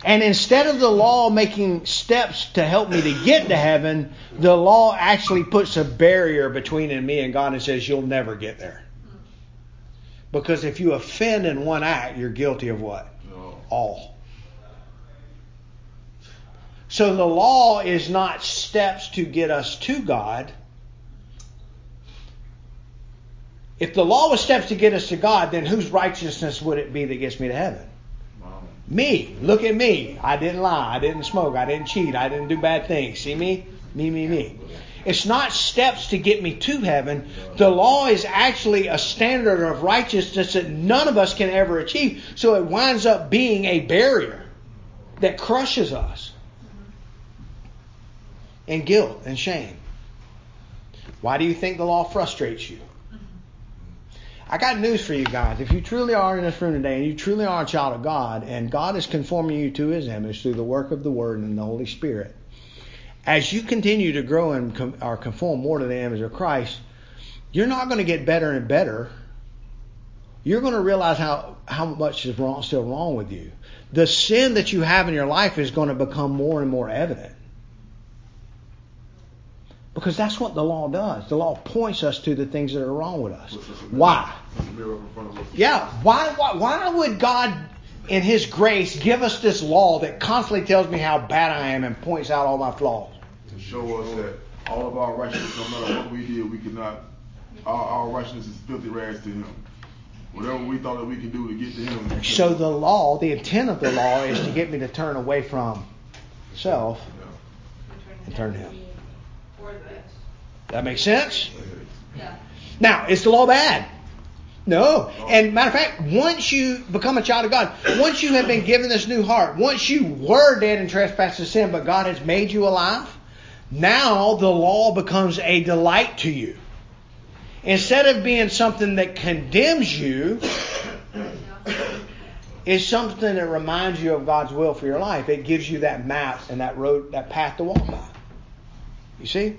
And instead of the law making steps to help me to get to heaven, the law actually puts a barrier between me and God and says, You'll never get there. Because if you offend in one act, you're guilty of what? All. So the law is not steps to get us to God. If the law was steps to get us to God, then whose righteousness would it be that gets me to heaven? Me. Look at me. I didn't lie. I didn't smoke. I didn't cheat. I didn't do bad things. See me? Me, me, me. It's not steps to get me to heaven. The law is actually a standard of righteousness that none of us can ever achieve. So it winds up being a barrier that crushes us in guilt and shame. Why do you think the law frustrates you? I got news for you guys. If you truly are in this room today and you truly are a child of God and God is conforming you to his image through the work of the Word and the Holy Spirit, as you continue to grow and com- or conform more to the image of Christ, you're not going to get better and better. You're going to realize how, how much is wrong, still wrong with you. The sin that you have in your life is going to become more and more evident. Because that's what the law does. The law points us to the things that are wrong with us. Why? Put the mirror up in front of us. Yeah. Why, why, why would God, in His grace, give us this law that constantly tells me how bad I am and points out all my flaws? To show us that all of our righteousness, no matter what we did, we could not. Our, our righteousness is filthy rags to Him. Whatever we thought that we could do to get to Him. So the law, the intent of the law, is to get me to turn away from self and turn to Him. For this. That makes sense? Yeah. Now, is the law bad? No. And matter of fact, once you become a child of God, once you have been given this new heart, once you were dead in trespasses and sin, but God has made you alive, now the law becomes a delight to you. Instead of being something that condemns you, it's something that reminds you of God's will for your life. It gives you that map and that road, that path to walk by. You see?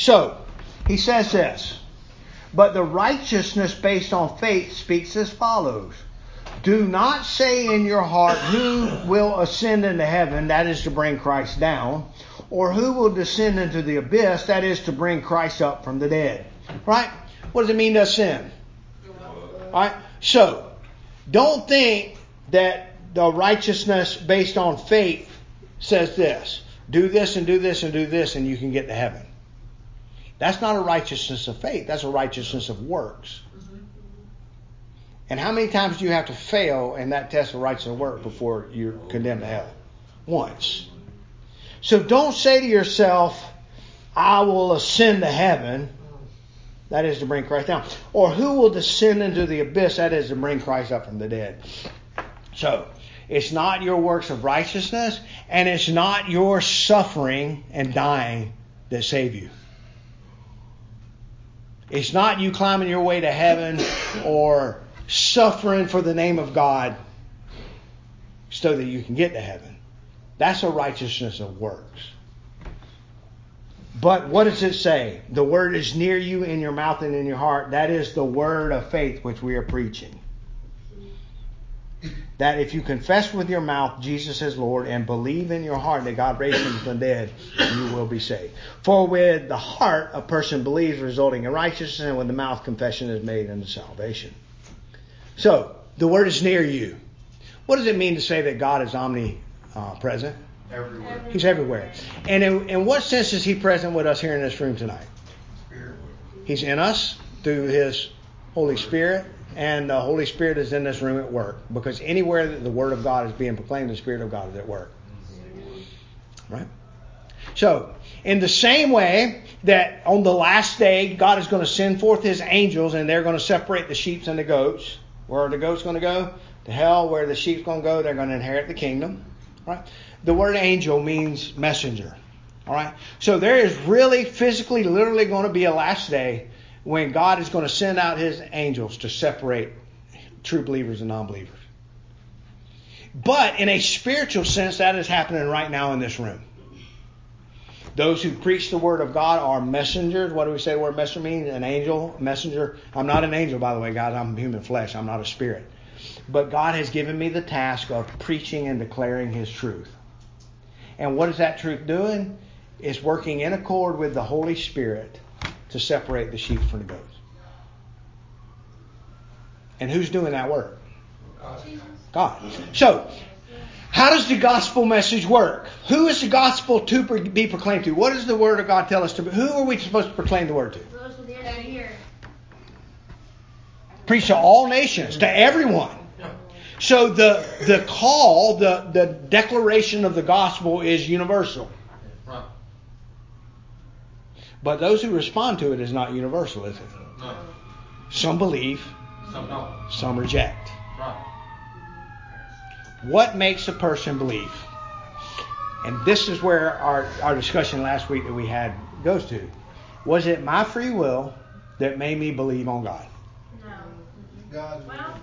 So, he says this. But the righteousness based on faith speaks as follows. Do not say in your heart, Who will ascend into heaven? That is to bring Christ down. Or who will descend into the abyss? That is to bring Christ up from the dead. Right? What does it mean to ascend? Alright? So, don't think that the righteousness based on faith says this. Do this and do this and do this and you can get to heaven. That's not a righteousness of faith. That's a righteousness of works. And how many times do you have to fail in that test of righteousness of work before you're condemned to hell? Once. So don't say to yourself, I will ascend to heaven. That is to bring Christ down. Or who will descend into the abyss? That is to bring Christ up from the dead. So, it's not your works of righteousness, and it's not your suffering and dying that save you. It's not you climbing your way to heaven or suffering for the name of God so that you can get to heaven. That's a righteousness of works. But what does it say? The word is near you in your mouth and in your heart. That is the word of faith which we are preaching. That if you confess with your mouth Jesus is Lord and believe in your heart that God raised him from the dead, you will be saved. For with the heart a person believes, resulting in righteousness, and with the mouth confession is made unto salvation. So, the word is near you. What does it mean to say that God is omnipresent? Everywhere. He's everywhere. And in, in what sense is he present with us here in this room tonight? He's in us through his Holy Spirit, and the Holy Spirit is in this room at work. Because anywhere that the Word of God is being proclaimed, the Spirit of God is at work. Right? So, in the same way that on the last day, God is going to send forth his angels and they're going to separate the sheep and the goats. Where are the goats going to go? To hell. Where the sheep going to go? They're going to inherit the kingdom. Right? The word angel means messenger. All right? So there is really, physically, literally going to be a last day when God is going to send out his angels to separate true believers and non believers. But in a spiritual sense, that is happening right now in this room. Those who preach the word of God are messengers. What do we say the word messenger means? An angel, messenger. I'm not an angel, by the way, guys. I'm human flesh. I'm not a spirit. But God has given me the task of preaching and declaring His truth. And what is that truth doing? It's working in accord with the Holy Spirit to separate the sheep from the goats. And who's doing that work? God. So, how does the gospel message work? Who is the gospel to be proclaimed to? What does the word of God tell us to? Who are we supposed to proclaim the word to? Those with ears to hear. Preach to all nations, to everyone. So the the call, the the declaration of the gospel is universal. Right. But those who respond to it is not universal, is it? No. Some believe, Some don't. some reject. Right. What makes a person believe? And this is where our, our discussion last week that we had goes to. Was it my free will that made me believe on God? No. God. Well,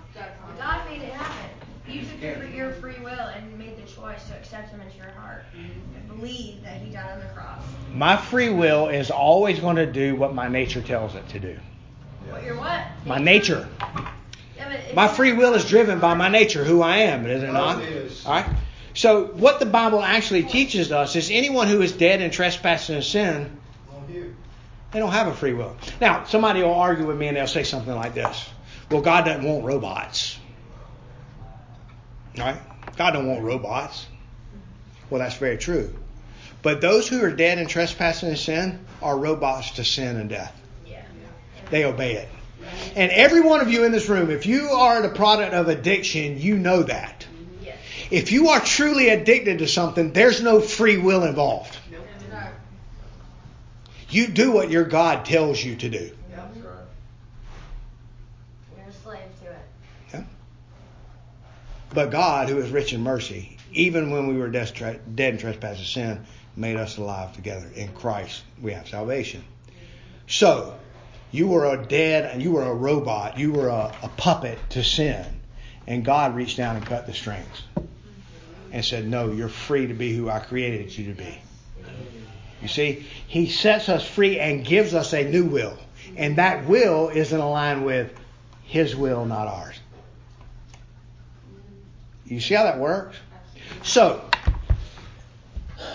God made it happen. You took your, your free will and made the choice to accept Him into your heart mm-hmm. and believe that He died on the cross. My free will is always going to do what my nature tells it to do. What you're what? My nature. Yeah, My free will is driven by my nature, who I am, is it not? It is. All right. So what the Bible actually teaches us is anyone who is dead in trespass and sin, they don't have a free will. Now, somebody will argue with me and they'll say something like this: "Well, God doesn't want robots." Right? God don't want robots. Well, that's very true. But those who are dead in trespassing and sin are robots to sin and death. Yeah. They obey it. And every one of you in this room, if you are the product of addiction, you know that. If you are truly addicted to something, there's no free will involved. You do what your God tells you to do. That's right. You're a slave to it. Yeah? But God, who is rich in mercy, even when we were dead in trespass of sin, made us alive together. In Christ, we have salvation. So, you were a dead and you were a robot. You were a, a puppet to sin. And God reached down and cut the strings and said, No, you're free to be who I created you to be. You see, He sets us free and gives us a new will. And that will is in line with His will, not ours. You see how that works? So,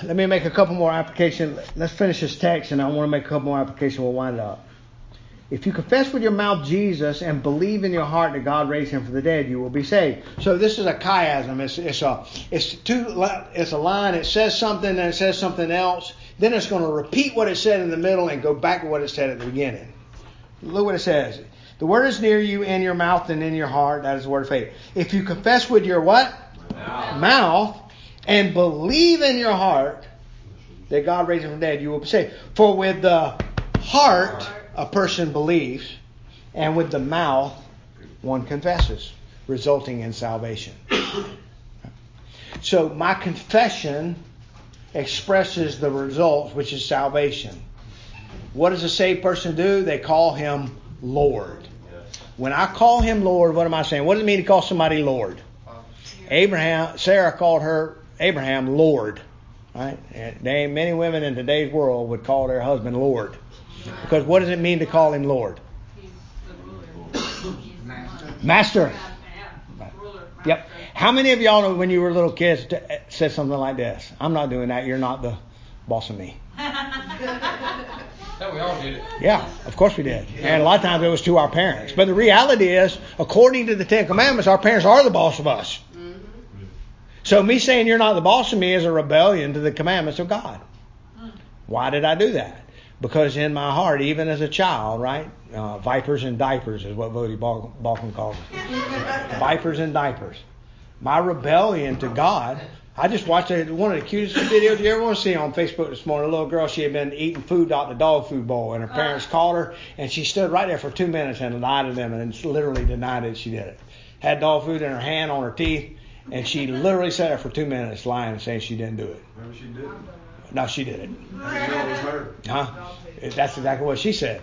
let me make a couple more applications. Let's finish this text, and I want to make a couple more applications. We'll wind up. If you confess with your mouth Jesus and believe in your heart that God raised him from the dead, you will be saved. So this is a chiasm. It's, it's a it's two it's a line. It says something, then it says something else. Then it's going to repeat what it said in the middle and go back to what it said at the beginning. Look what it says. The word is near you in your mouth and in your heart. That is the word of faith. If you confess with your what? Mouth and believe in your heart that God raised him from the dead, you will be saved. For with the heart a person believes, and with the mouth one confesses, resulting in salvation. So my confession expresses the results, which is salvation. What does a saved person do? They call him Lord. When I call him Lord, what am I saying? What does it mean to call somebody Lord? Abraham, Sarah called her Abraham Lord. Right? And many women in today's world would call their husband Lord. Because what does it mean to call him Lord? Master. Yep. How many of y'all know when you were little kids said something like this? I'm not doing that. You're not the boss of me. Yeah, we all did it. Yeah, of course we did. And a lot of times it was to our parents. But the reality is, according to the Ten Commandments, our parents are the boss of us. So me saying you're not the boss of me is a rebellion to the commandments of God. Why did I do that? Because in my heart, even as a child, right? Uh, vipers and diapers is what Voddie Baucham calls it. vipers and diapers. My rebellion to God. I just watched a, one of the cutest videos you ever want to see on Facebook this morning. A little girl, she had been eating food out the dog food bowl, and her uh. parents called her, and she stood right there for two minutes and lied to them, and literally denied that she did it. Had dog food in her hand on her teeth, and she literally sat there for two minutes lying and saying she didn't do it. Maybe she did. No, she did it. Know, it was her. Huh? That's exactly what she said.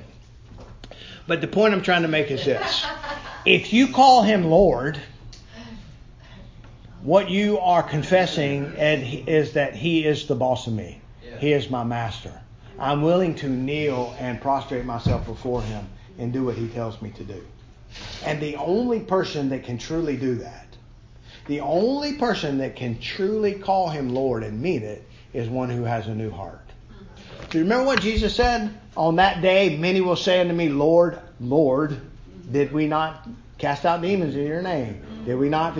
But the point I'm trying to make is this. If you call him Lord, What you are confessing and is that He is the boss of me. He is my master. I'm willing to kneel and prostrate myself before Him and do what He tells me to do. And the only person that can truly do that, the only person that can truly call Him Lord and mean it, is one who has a new heart. Do you remember what Jesus said? On that day, many will say unto me, Lord, Lord, did we not cast out demons in your name? Did we not?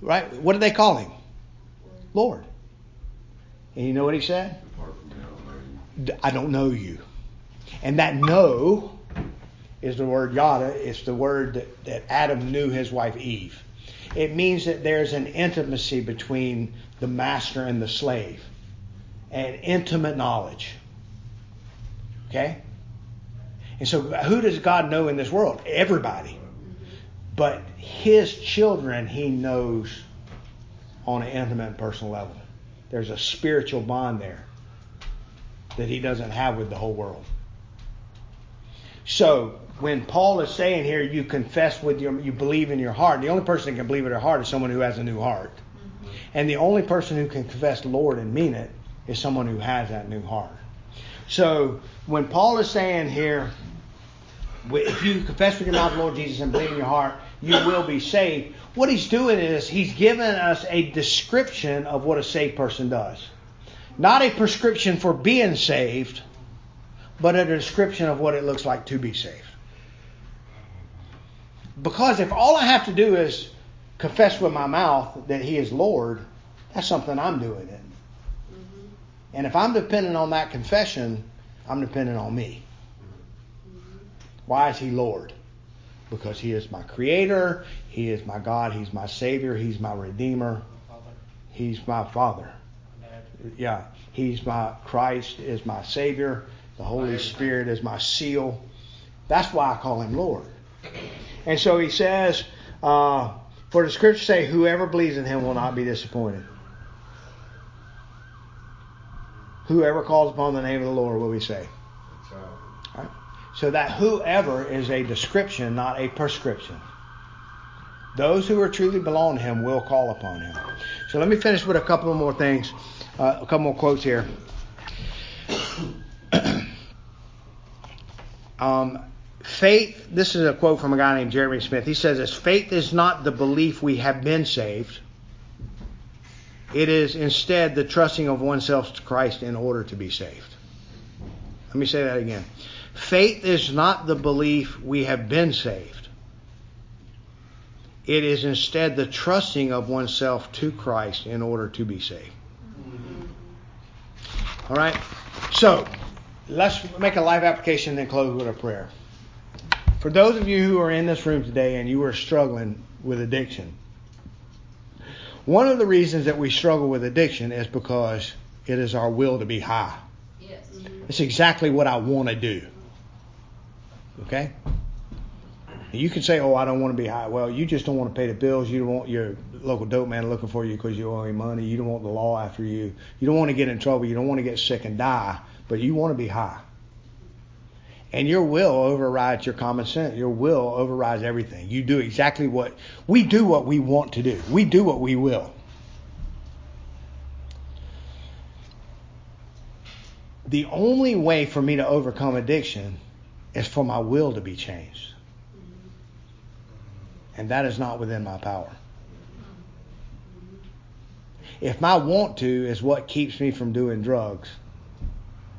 Right? What did they call him? Lord. And you know what he said? I don't know you. And that know is the word yada. It's the word that, that Adam knew his wife Eve. It means that there's an intimacy between the master and the slave, an intimate knowledge. Okay? And so, who does God know in this world? Everybody. But his children, he knows on an intimate and personal level. There's a spiritual bond there that he doesn't have with the whole world. So, when Paul is saying here, you confess with your, you believe in your heart, the only person that can believe in their heart is someone who has a new heart. Mm-hmm. And the only person who can confess Lord and mean it is someone who has that new heart. So, when Paul is saying here, if you confess with your mouth Lord Jesus and believe in your heart, you will be saved. What he's doing is he's giving us a description of what a saved person does. Not a prescription for being saved, but a description of what it looks like to be saved. Because if all I have to do is confess with my mouth that he is Lord, that's something I'm doing it. And if I'm dependent on that confession, I'm dependent on me. Why is he Lord? Because he is my creator, he is my God, he's my savior, he's my redeemer, he's my father. Yeah, he's my Christ is my savior, the Holy Spirit is my seal. That's why I call him Lord. And so he says, uh, for the scriptures say, whoever believes in him will not be disappointed. Whoever calls upon the name of the Lord will be saved. So that whoever is a description, not a prescription. Those who are truly belong to him will call upon him. So let me finish with a couple more things, uh, a couple more quotes here. um, faith, this is a quote from a guy named Jeremy Smith. He says this faith is not the belief we have been saved. It is instead the trusting of oneself to Christ in order to be saved. Let me say that again. Faith is not the belief we have been saved. It is instead the trusting of oneself to Christ in order to be saved. All right? So, let's make a live application and then close with a prayer. For those of you who are in this room today and you are struggling with addiction, one of the reasons that we struggle with addiction is because it is our will to be high. Yes. It's exactly what I want to do. Okay? You can say, "Oh, I don't want to be high." Well, you just don't want to pay the bills. You don't want your local dope man looking for you because you owe him money. You don't want the law after you. You don't want to get in trouble. You don't want to get sick and die. But you want to be high. And your will overrides your common sense. Your will overrides everything. You do exactly what we do. What we want to do. We do what we will. The only way for me to overcome addiction is for my will to be changed. And that is not within my power. If my want to is what keeps me from doing drugs,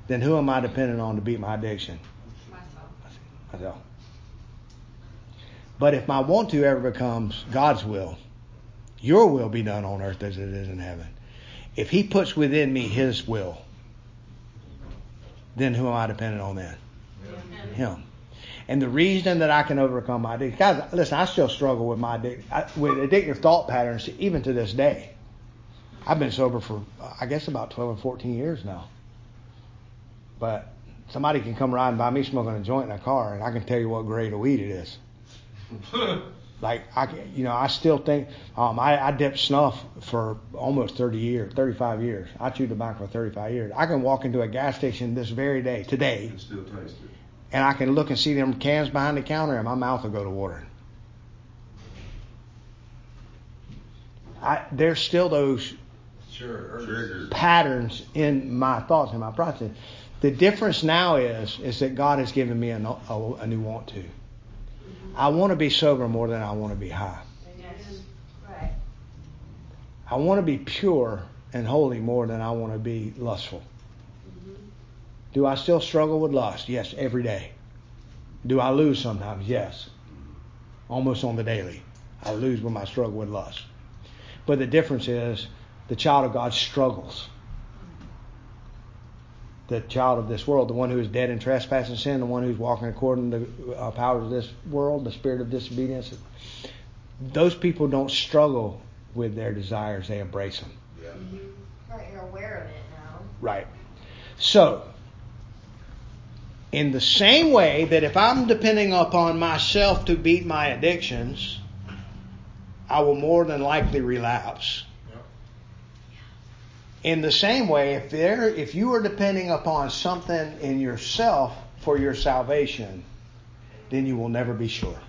then who am I dependent on to beat my addiction? Myself. Myself. But if my want to ever becomes God's will, your will be done on earth as it is in heaven. If He puts within me His will, then who am I dependent on then? Him. And the reason that I can overcome my addiction, guys, listen, I still struggle with my addic- I- with addictive thought patterns even to this day. I've been sober for, I guess, about 12 or 14 years now. But somebody can come riding by me smoking a joint in a car, and I can tell you what grade of weed it is. Like I, you know, I still think um, I, I dipped snuff for almost 30 years, 35 years. I chewed tobacco for 35 years. I can walk into a gas station this very day, today, And still taste it. and I can look and see them cans behind the counter, and my mouth will go to watering. I, there's still those Sure. Patterns in my thoughts and my process. The difference now is is that God has given me a, a, a new want to. I want to be sober more than I want to be high. Yes. Right. I want to be pure and holy more than I want to be lustful. Mm-hmm. Do I still struggle with lust? Yes, every day. Do I lose sometimes? Yes. Almost on the daily. I lose when I struggle with lust. But the difference is the child of God struggles. The child of this world, the one who is dead in trespass and sin, the one who's walking according to the uh, powers of this world, the spirit of disobedience, those people don't struggle with their desires, they embrace them. Yeah. Right. You're aware of it now. Right. So, in the same way that if I'm depending upon myself to beat my addictions, I will more than likely relapse. In the same way, if there, if you are depending upon something in yourself for your salvation, then you will never be sure.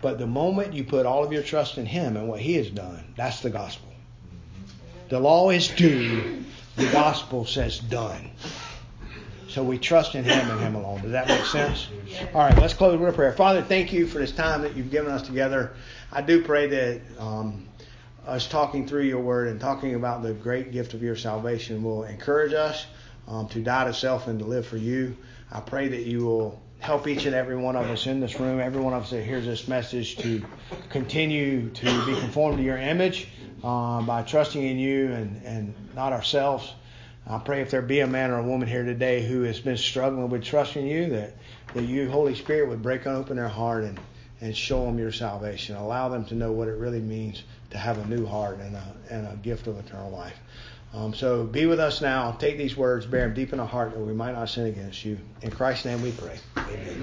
But the moment you put all of your trust in Him and what He has done, that's the gospel. The law is do, the gospel says done. So we trust in Him and Him alone. Does that make sense? All right, let's close with a prayer. Father, thank you for this time that you've given us together. I do pray that um, us talking through your word and talking about the great gift of your salvation will encourage us um, to die to self and to live for you. I pray that you will help each and every one of us in this room, every one of us that hears this message, to continue to be conformed to your image um, by trusting in you and, and not ourselves. I pray if there be a man or a woman here today who has been struggling with trusting you, that, that you, Holy Spirit, would break open their heart and, and show them your salvation. Allow them to know what it really means to have a new heart and a, and a gift of eternal life. Um, so be with us now. Take these words, bear them deep in our heart that we might not sin against you. In Christ's name we pray. Amen.